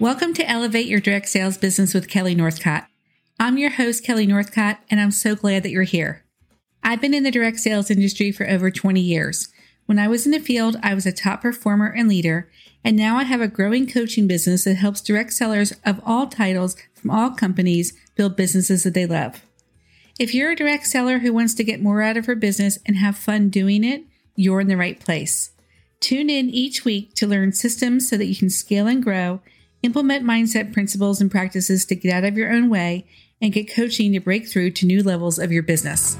Welcome to Elevate Your Direct Sales Business with Kelly Northcott. I'm your host, Kelly Northcott, and I'm so glad that you're here. I've been in the direct sales industry for over 20 years. When I was in the field, I was a top performer and leader, and now I have a growing coaching business that helps direct sellers of all titles from all companies build businesses that they love. If you're a direct seller who wants to get more out of her business and have fun doing it, you're in the right place. Tune in each week to learn systems so that you can scale and grow, implement mindset principles and practices to get out of your own way, and get coaching to break through to new levels of your business.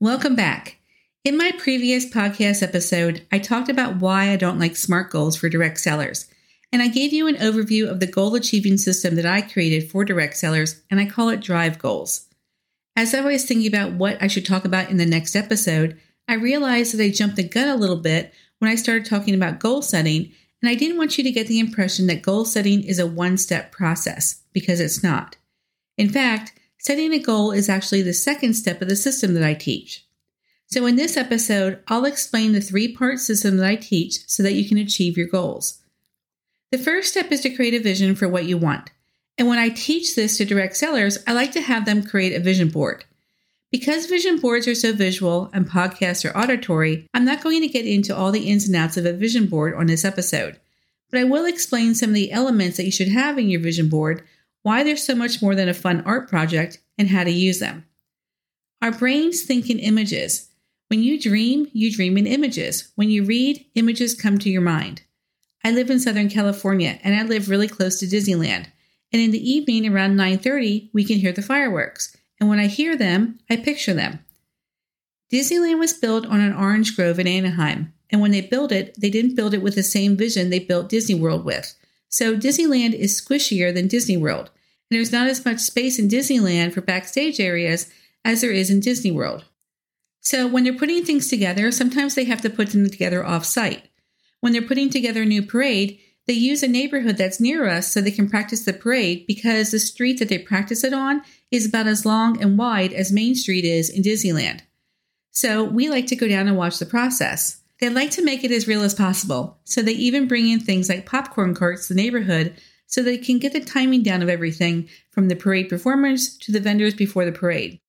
Welcome back. In my previous podcast episode, I talked about why I don't like SMART goals for direct sellers. And I gave you an overview of the goal achieving system that I created for direct sellers, and I call it Drive Goals. As I was thinking about what I should talk about in the next episode, I realized that I jumped the gun a little bit when I started talking about goal setting, and I didn't want you to get the impression that goal setting is a one step process, because it's not. In fact, setting a goal is actually the second step of the system that I teach. So, in this episode, I'll explain the three part system that I teach so that you can achieve your goals. The first step is to create a vision for what you want. And when I teach this to direct sellers, I like to have them create a vision board. Because vision boards are so visual and podcasts are auditory, I'm not going to get into all the ins and outs of a vision board on this episode. But I will explain some of the elements that you should have in your vision board, why they're so much more than a fun art project, and how to use them. Our brains think in images. When you dream, you dream in images. When you read, images come to your mind. I live in Southern California and I live really close to Disneyland. And in the evening around 9:30, we can hear the fireworks. And when I hear them, I picture them. Disneyland was built on an orange grove in Anaheim, and when they built it, they didn't build it with the same vision they built Disney World with. So Disneyland is squishier than Disney World, and there's not as much space in Disneyland for backstage areas as there is in Disney World. So when they're putting things together, sometimes they have to put them together off site. When they're putting together a new parade, they use a neighborhood that's near us so they can practice the parade because the street that they practice it on is about as long and wide as Main Street is in Disneyland. So we like to go down and watch the process. They like to make it as real as possible, so they even bring in things like popcorn carts to the neighborhood so they can get the timing down of everything from the parade performers to the vendors before the parade.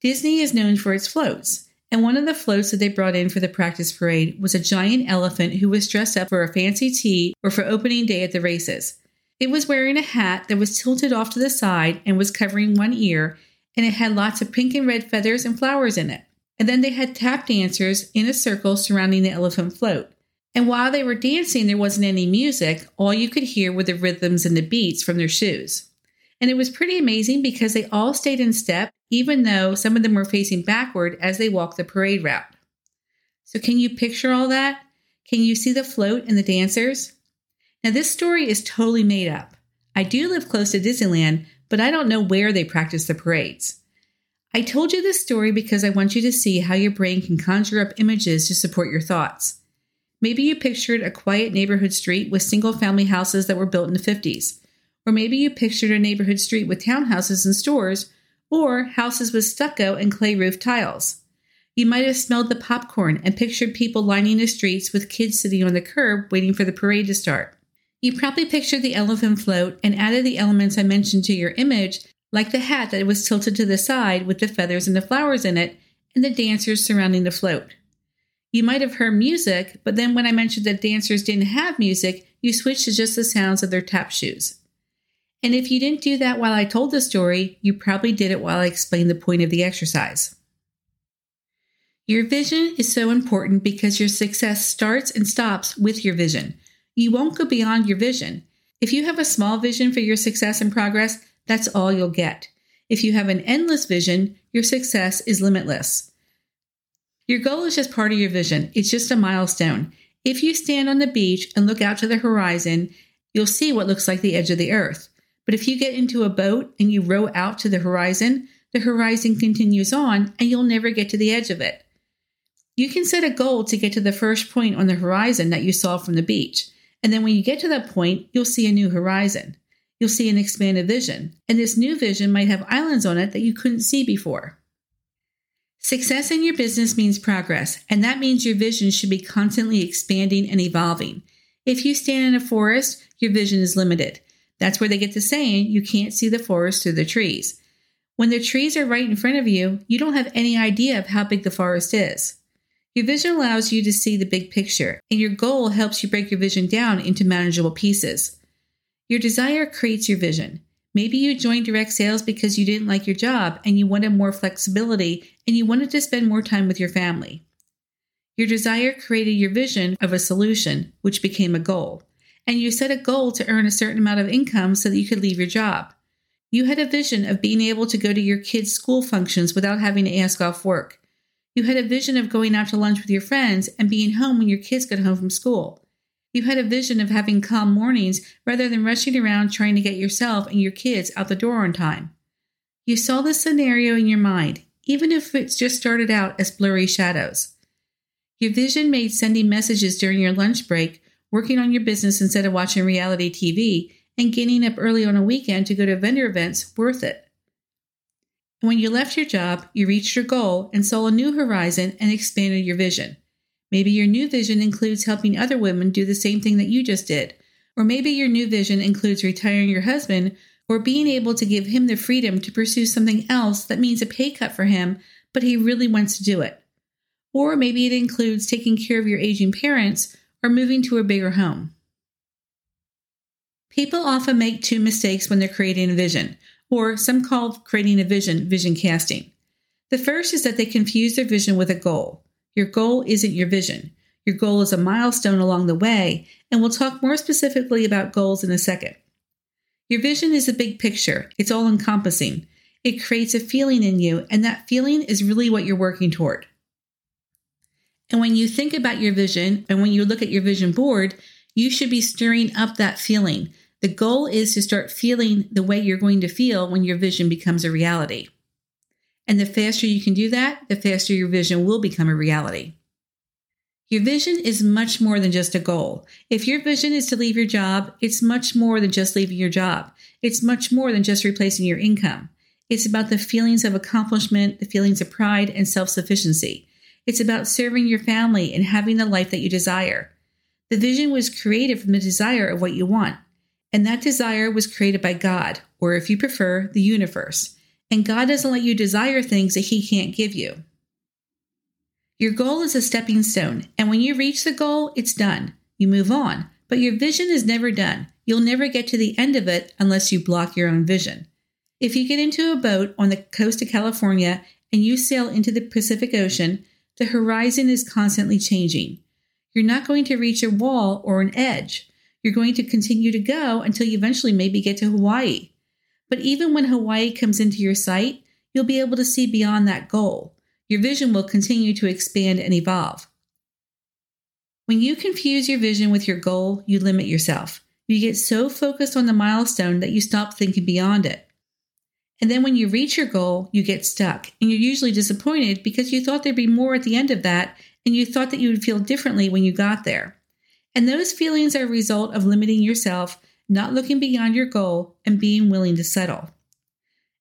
Disney is known for its floats, and one of the floats that they brought in for the practice parade was a giant elephant who was dressed up for a fancy tea or for opening day at the races. It was wearing a hat that was tilted off to the side and was covering one ear, and it had lots of pink and red feathers and flowers in it. And then they had tap dancers in a circle surrounding the elephant float. And while they were dancing, there wasn't any music. All you could hear were the rhythms and the beats from their shoes. And it was pretty amazing because they all stayed in step, even though some of them were facing backward as they walked the parade route. So, can you picture all that? Can you see the float and the dancers? Now, this story is totally made up. I do live close to Disneyland, but I don't know where they practice the parades. I told you this story because I want you to see how your brain can conjure up images to support your thoughts. Maybe you pictured a quiet neighborhood street with single family houses that were built in the 50s. Or maybe you pictured a neighborhood street with townhouses and stores, or houses with stucco and clay roof tiles. You might have smelled the popcorn and pictured people lining the streets with kids sitting on the curb waiting for the parade to start. You probably pictured the elephant float and added the elements I mentioned to your image, like the hat that was tilted to the side with the feathers and the flowers in it, and the dancers surrounding the float. You might have heard music, but then when I mentioned that dancers didn't have music, you switched to just the sounds of their tap shoes. And if you didn't do that while I told the story, you probably did it while I explained the point of the exercise. Your vision is so important because your success starts and stops with your vision. You won't go beyond your vision. If you have a small vision for your success and progress, that's all you'll get. If you have an endless vision, your success is limitless. Your goal is just part of your vision, it's just a milestone. If you stand on the beach and look out to the horizon, you'll see what looks like the edge of the earth. But if you get into a boat and you row out to the horizon, the horizon continues on and you'll never get to the edge of it. You can set a goal to get to the first point on the horizon that you saw from the beach. And then when you get to that point, you'll see a new horizon. You'll see an expanded vision. And this new vision might have islands on it that you couldn't see before. Success in your business means progress, and that means your vision should be constantly expanding and evolving. If you stand in a forest, your vision is limited. That's where they get the saying, you can't see the forest through the trees. When the trees are right in front of you, you don't have any idea of how big the forest is. Your vision allows you to see the big picture, and your goal helps you break your vision down into manageable pieces. Your desire creates your vision. Maybe you joined direct sales because you didn't like your job and you wanted more flexibility and you wanted to spend more time with your family. Your desire created your vision of a solution, which became a goal. And you set a goal to earn a certain amount of income so that you could leave your job. You had a vision of being able to go to your kids' school functions without having to ask off work. You had a vision of going out to lunch with your friends and being home when your kids got home from school. You had a vision of having calm mornings rather than rushing around trying to get yourself and your kids out the door on time. You saw this scenario in your mind, even if it just started out as blurry shadows. Your vision made sending messages during your lunch break, working on your business instead of watching reality TV, and getting up early on a weekend to go to vendor events worth it. When you left your job, you reached your goal and saw a new horizon and expanded your vision. Maybe your new vision includes helping other women do the same thing that you just did. Or maybe your new vision includes retiring your husband or being able to give him the freedom to pursue something else that means a pay cut for him, but he really wants to do it. Or maybe it includes taking care of your aging parents or moving to a bigger home. People often make two mistakes when they're creating a vision, or some call creating a vision vision casting. The first is that they confuse their vision with a goal. Your goal isn't your vision. Your goal is a milestone along the way, and we'll talk more specifically about goals in a second. Your vision is a big picture, it's all encompassing. It creates a feeling in you, and that feeling is really what you're working toward. And when you think about your vision and when you look at your vision board, you should be stirring up that feeling. The goal is to start feeling the way you're going to feel when your vision becomes a reality. And the faster you can do that, the faster your vision will become a reality. Your vision is much more than just a goal. If your vision is to leave your job, it's much more than just leaving your job. It's much more than just replacing your income. It's about the feelings of accomplishment, the feelings of pride and self sufficiency. It's about serving your family and having the life that you desire. The vision was created from the desire of what you want. And that desire was created by God, or if you prefer, the universe and God doesn't let you desire things that He can't give you. Your goal is a stepping stone, and when you reach the goal, it's done. You move on, but your vision is never done. You'll never get to the end of it unless you block your own vision. If you get into a boat on the coast of California and you sail into the Pacific Ocean, the horizon is constantly changing. You're not going to reach a wall or an edge. You're going to continue to go until you eventually maybe get to Hawaii. But even when Hawaii comes into your sight, you'll be able to see beyond that goal. Your vision will continue to expand and evolve. When you confuse your vision with your goal, you limit yourself. You get so focused on the milestone that you stop thinking beyond it. And then when you reach your goal, you get stuck and you're usually disappointed because you thought there'd be more at the end of that and you thought that you would feel differently when you got there. And those feelings are a result of limiting yourself not looking beyond your goal, and being willing to settle.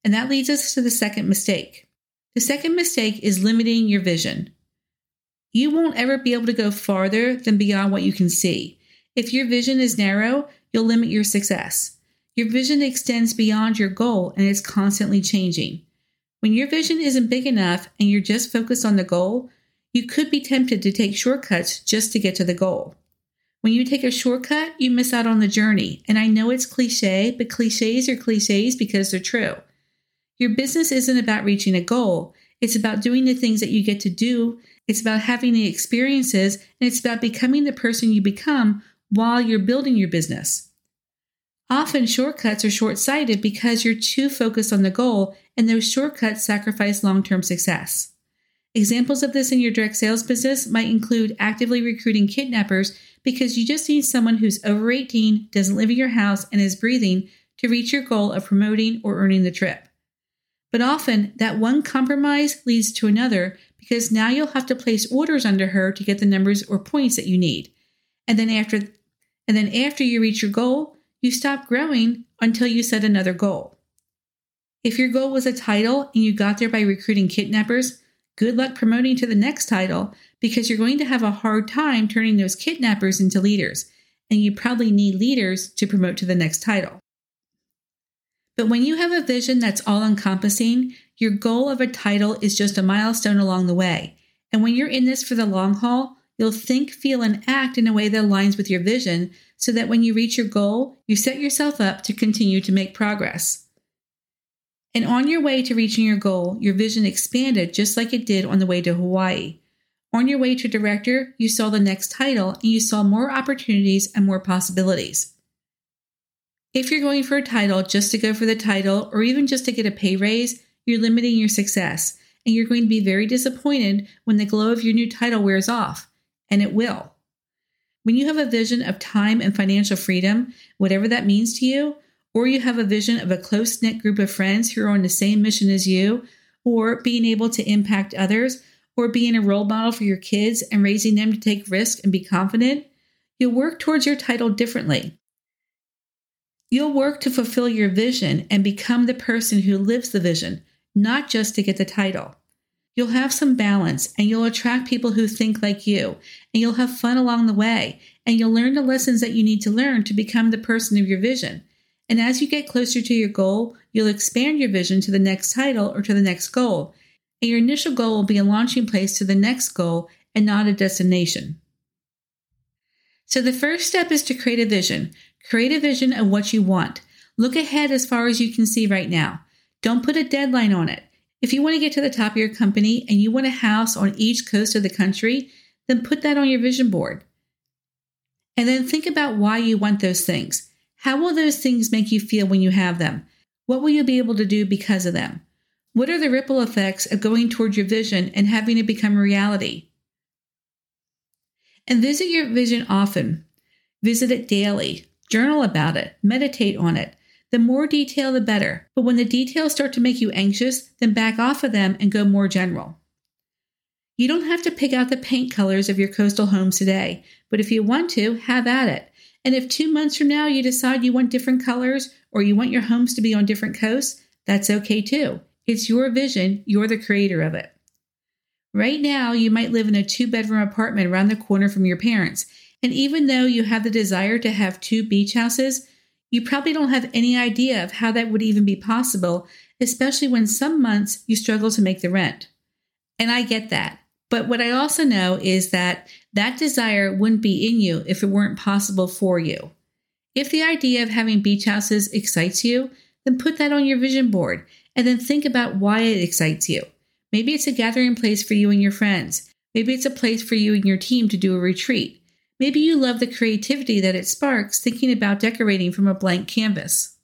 And that leads us to the second mistake. The second mistake is limiting your vision. You won't ever be able to go farther than beyond what you can see. If your vision is narrow, you'll limit your success. Your vision extends beyond your goal and is constantly changing. When your vision isn't big enough and you're just focused on the goal, you could be tempted to take shortcuts just to get to the goal. When you take a shortcut, you miss out on the journey. And I know it's cliche, but cliches are cliches because they're true. Your business isn't about reaching a goal, it's about doing the things that you get to do. It's about having the experiences, and it's about becoming the person you become while you're building your business. Often, shortcuts are short sighted because you're too focused on the goal, and those shortcuts sacrifice long term success. Examples of this in your direct sales business might include actively recruiting kitnappers because you just need someone who's over 18, doesn't live in your house, and is breathing to reach your goal of promoting or earning the trip. But often that one compromise leads to another because now you'll have to place orders under her to get the numbers or points that you need. And then after and then after you reach your goal, you stop growing until you set another goal. If your goal was a title and you got there by recruiting kitnappers, Good luck promoting to the next title because you're going to have a hard time turning those kitnappers into leaders, and you probably need leaders to promote to the next title. But when you have a vision that's all encompassing, your goal of a title is just a milestone along the way. And when you're in this for the long haul, you'll think, feel, and act in a way that aligns with your vision so that when you reach your goal, you set yourself up to continue to make progress. And on your way to reaching your goal, your vision expanded just like it did on the way to Hawaii. On your way to director, you saw the next title and you saw more opportunities and more possibilities. If you're going for a title just to go for the title or even just to get a pay raise, you're limiting your success and you're going to be very disappointed when the glow of your new title wears off, and it will. When you have a vision of time and financial freedom, whatever that means to you, or you have a vision of a close knit group of friends who are on the same mission as you, or being able to impact others, or being a role model for your kids and raising them to take risks and be confident, you'll work towards your title differently. You'll work to fulfill your vision and become the person who lives the vision, not just to get the title. You'll have some balance and you'll attract people who think like you, and you'll have fun along the way, and you'll learn the lessons that you need to learn to become the person of your vision. And as you get closer to your goal, you'll expand your vision to the next title or to the next goal. And your initial goal will be a launching place to the next goal and not a destination. So the first step is to create a vision. Create a vision of what you want. Look ahead as far as you can see right now. Don't put a deadline on it. If you want to get to the top of your company and you want a house on each coast of the country, then put that on your vision board. And then think about why you want those things. How will those things make you feel when you have them? What will you be able to do because of them? What are the ripple effects of going towards your vision and having it become a reality? And visit your vision often. Visit it daily. Journal about it. Meditate on it. The more detail, the better. But when the details start to make you anxious, then back off of them and go more general. You don't have to pick out the paint colors of your coastal homes today, but if you want to, have at it. And if two months from now you decide you want different colors or you want your homes to be on different coasts, that's okay too. It's your vision, you're the creator of it. Right now, you might live in a two bedroom apartment around the corner from your parents. And even though you have the desire to have two beach houses, you probably don't have any idea of how that would even be possible, especially when some months you struggle to make the rent. And I get that. But what I also know is that that desire wouldn't be in you if it weren't possible for you. If the idea of having beach houses excites you, then put that on your vision board and then think about why it excites you. Maybe it's a gathering place for you and your friends. Maybe it's a place for you and your team to do a retreat. Maybe you love the creativity that it sparks thinking about decorating from a blank canvas.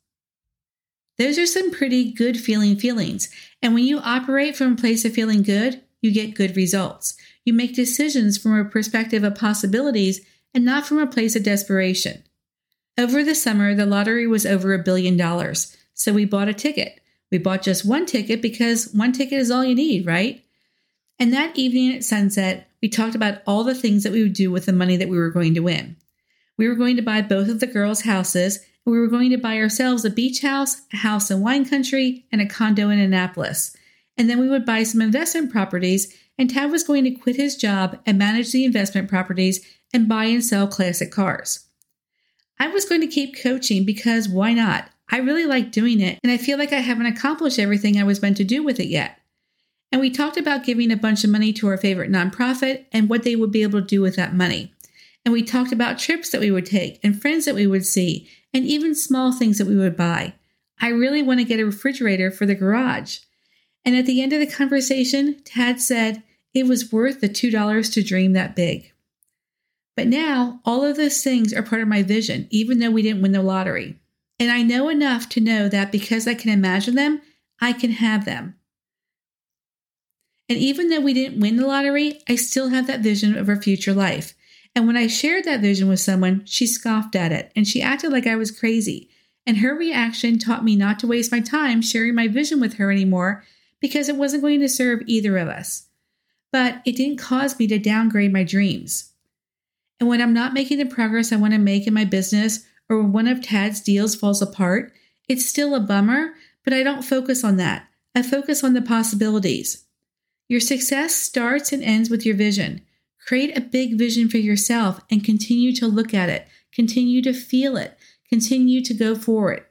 Those are some pretty good feeling feelings. And when you operate from a place of feeling good, you get good results. You make decisions from a perspective of possibilities and not from a place of desperation. Over the summer, the lottery was over a billion dollars, so we bought a ticket. We bought just one ticket because one ticket is all you need, right? And that evening at sunset, we talked about all the things that we would do with the money that we were going to win. We were going to buy both of the girls' houses, and we were going to buy ourselves a beach house, a house in wine country, and a condo in Annapolis and then we would buy some investment properties, and Tad was going to quit his job and manage the investment properties and buy and sell classic cars. I was going to keep coaching because why not? I really like doing it, and I feel like I haven't accomplished everything I was meant to do with it yet. And we talked about giving a bunch of money to our favorite nonprofit and what they would be able to do with that money. And we talked about trips that we would take and friends that we would see and even small things that we would buy. I really want to get a refrigerator for the garage. And at the end of the conversation, Tad said it was worth the $2 to dream that big. But now, all of those things are part of my vision, even though we didn't win the lottery. And I know enough to know that because I can imagine them, I can have them. And even though we didn't win the lottery, I still have that vision of our future life. And when I shared that vision with someone, she scoffed at it and she acted like I was crazy. And her reaction taught me not to waste my time sharing my vision with her anymore because it wasn't going to serve either of us. But it didn't cause me to downgrade my dreams. And when I'm not making the progress I want to make in my business, or when one of Tad's deals falls apart, it's still a bummer, but I don't focus on that. I focus on the possibilities. Your success starts and ends with your vision. Create a big vision for yourself and continue to look at it, continue to feel it, continue to go for it.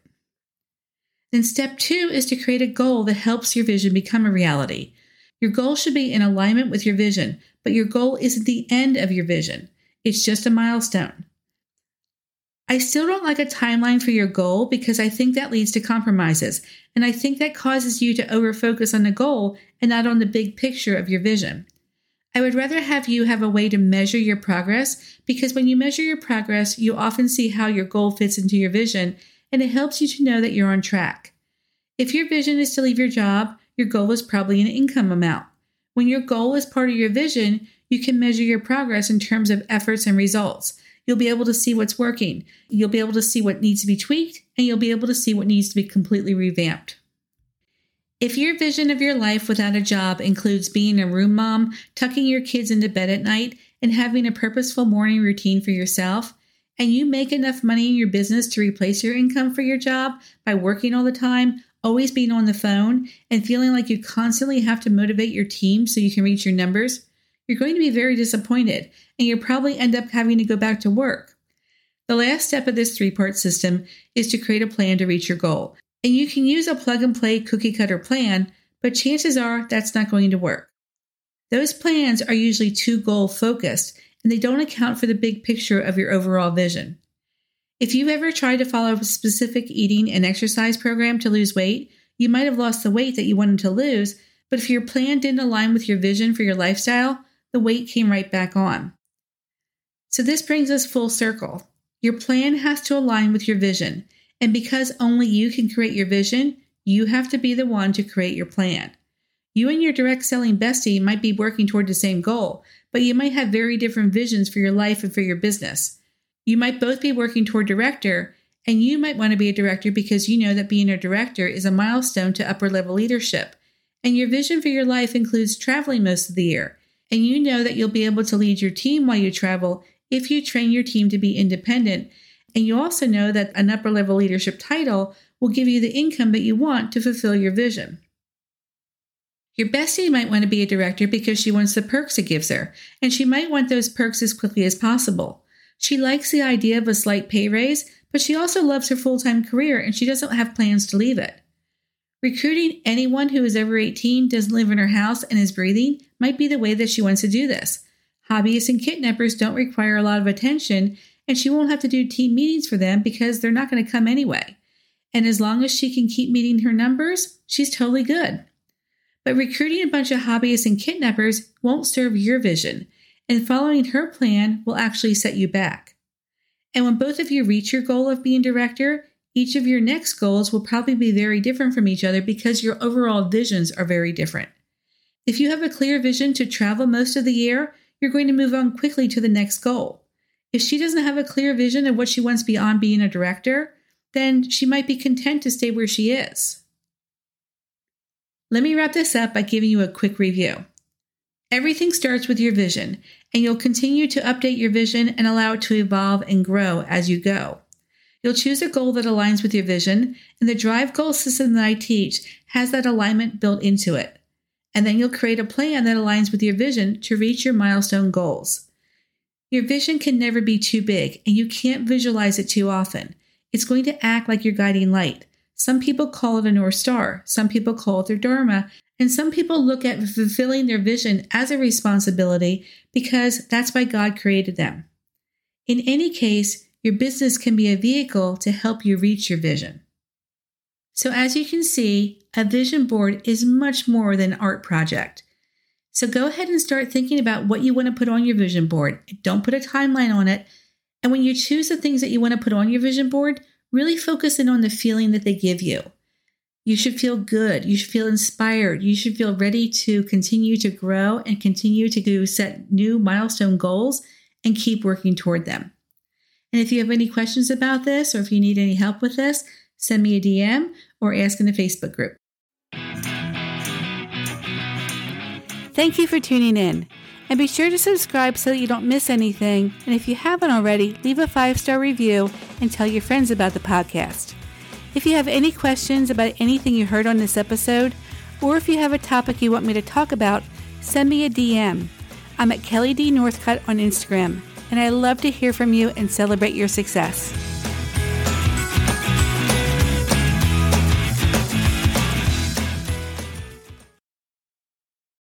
Then, step two is to create a goal that helps your vision become a reality. Your goal should be in alignment with your vision, but your goal isn't the end of your vision, it's just a milestone. I still don't like a timeline for your goal because I think that leads to compromises, and I think that causes you to overfocus on the goal and not on the big picture of your vision. I would rather have you have a way to measure your progress because when you measure your progress, you often see how your goal fits into your vision and it helps you to know that you're on track. If your vision is to leave your job, your goal is probably an income amount. When your goal is part of your vision, you can measure your progress in terms of efforts and results. You'll be able to see what's working. You'll be able to see what needs to be tweaked, and you'll be able to see what needs to be completely revamped. If your vision of your life without a job includes being a room mom, tucking your kids into bed at night, and having a purposeful morning routine for yourself, and you make enough money in your business to replace your income for your job by working all the time, always being on the phone, and feeling like you constantly have to motivate your team so you can reach your numbers, you're going to be very disappointed and you'll probably end up having to go back to work. The last step of this three part system is to create a plan to reach your goal. And you can use a plug and play cookie cutter plan, but chances are that's not going to work. Those plans are usually too goal focused and they don't account for the big picture of your overall vision. If you've ever tried to follow a specific eating and exercise program to lose weight, you might have lost the weight that you wanted to lose, but if your plan didn't align with your vision for your lifestyle, the weight came right back on. So this brings us full circle. Your plan has to align with your vision. And because only you can create your vision, you have to be the one to create your plan. You and your direct selling bestie might be working toward the same goal, but you might have very different visions for your life and for your business. You might both be working toward director, and you might want to be a director because you know that being a director is a milestone to upper level leadership. And your vision for your life includes traveling most of the year. And you know that you'll be able to lead your team while you travel if you train your team to be independent. And you also know that an upper level leadership title will give you the income that you want to fulfill your vision. Your bestie might want to be a director because she wants the perks it gives her, and she might want those perks as quickly as possible. She likes the idea of a slight pay raise, but she also loves her full time career and she doesn't have plans to leave it. Recruiting anyone who is over 18, doesn't live in her house, and is breathing might be the way that she wants to do this. Hobbyists and kitnappers don't require a lot of attention, and she won't have to do team meetings for them because they're not going to come anyway. And as long as she can keep meeting her numbers, she's totally good. But recruiting a bunch of hobbyists and kitnappers won't serve your vision, and following her plan will actually set you back. And when both of you reach your goal of being director, each of your next goals will probably be very different from each other because your overall visions are very different. If you have a clear vision to travel most of the year, you're going to move on quickly to the next goal. If she doesn't have a clear vision of what she wants beyond being a director, then she might be content to stay where she is. Let me wrap this up by giving you a quick review. Everything starts with your vision, and you'll continue to update your vision and allow it to evolve and grow as you go. You'll choose a goal that aligns with your vision, and the Drive Goal system that I teach has that alignment built into it and then you'll create a plan that aligns with your vision to reach your milestone goals. Your vision can never be too big, and you can't visualize it too often. It's going to act like your guiding light. Some people call it a North Star, some people call it their Dharma, and some people look at fulfilling their vision as a responsibility because that's why God created them. In any case, your business can be a vehicle to help you reach your vision. So, as you can see, a vision board is much more than an art project. So, go ahead and start thinking about what you want to put on your vision board. Don't put a timeline on it. And when you choose the things that you want to put on your vision board, really focus in on the feeling that they give you. You should feel good. You should feel inspired. You should feel ready to continue to grow and continue to set new milestone goals and keep working toward them. And if you have any questions about this or if you need any help with this, send me a DM or ask in the Facebook group. Thank you for tuning in. And be sure to subscribe so that you don't miss anything. And if you haven't already, leave a five star review and tell your friends about the podcast. If you have any questions about anything you heard on this episode, or if you have a topic you want me to talk about, send me a DM. I'm at Kelly D. Northcutt on Instagram, and I love to hear from you and celebrate your success.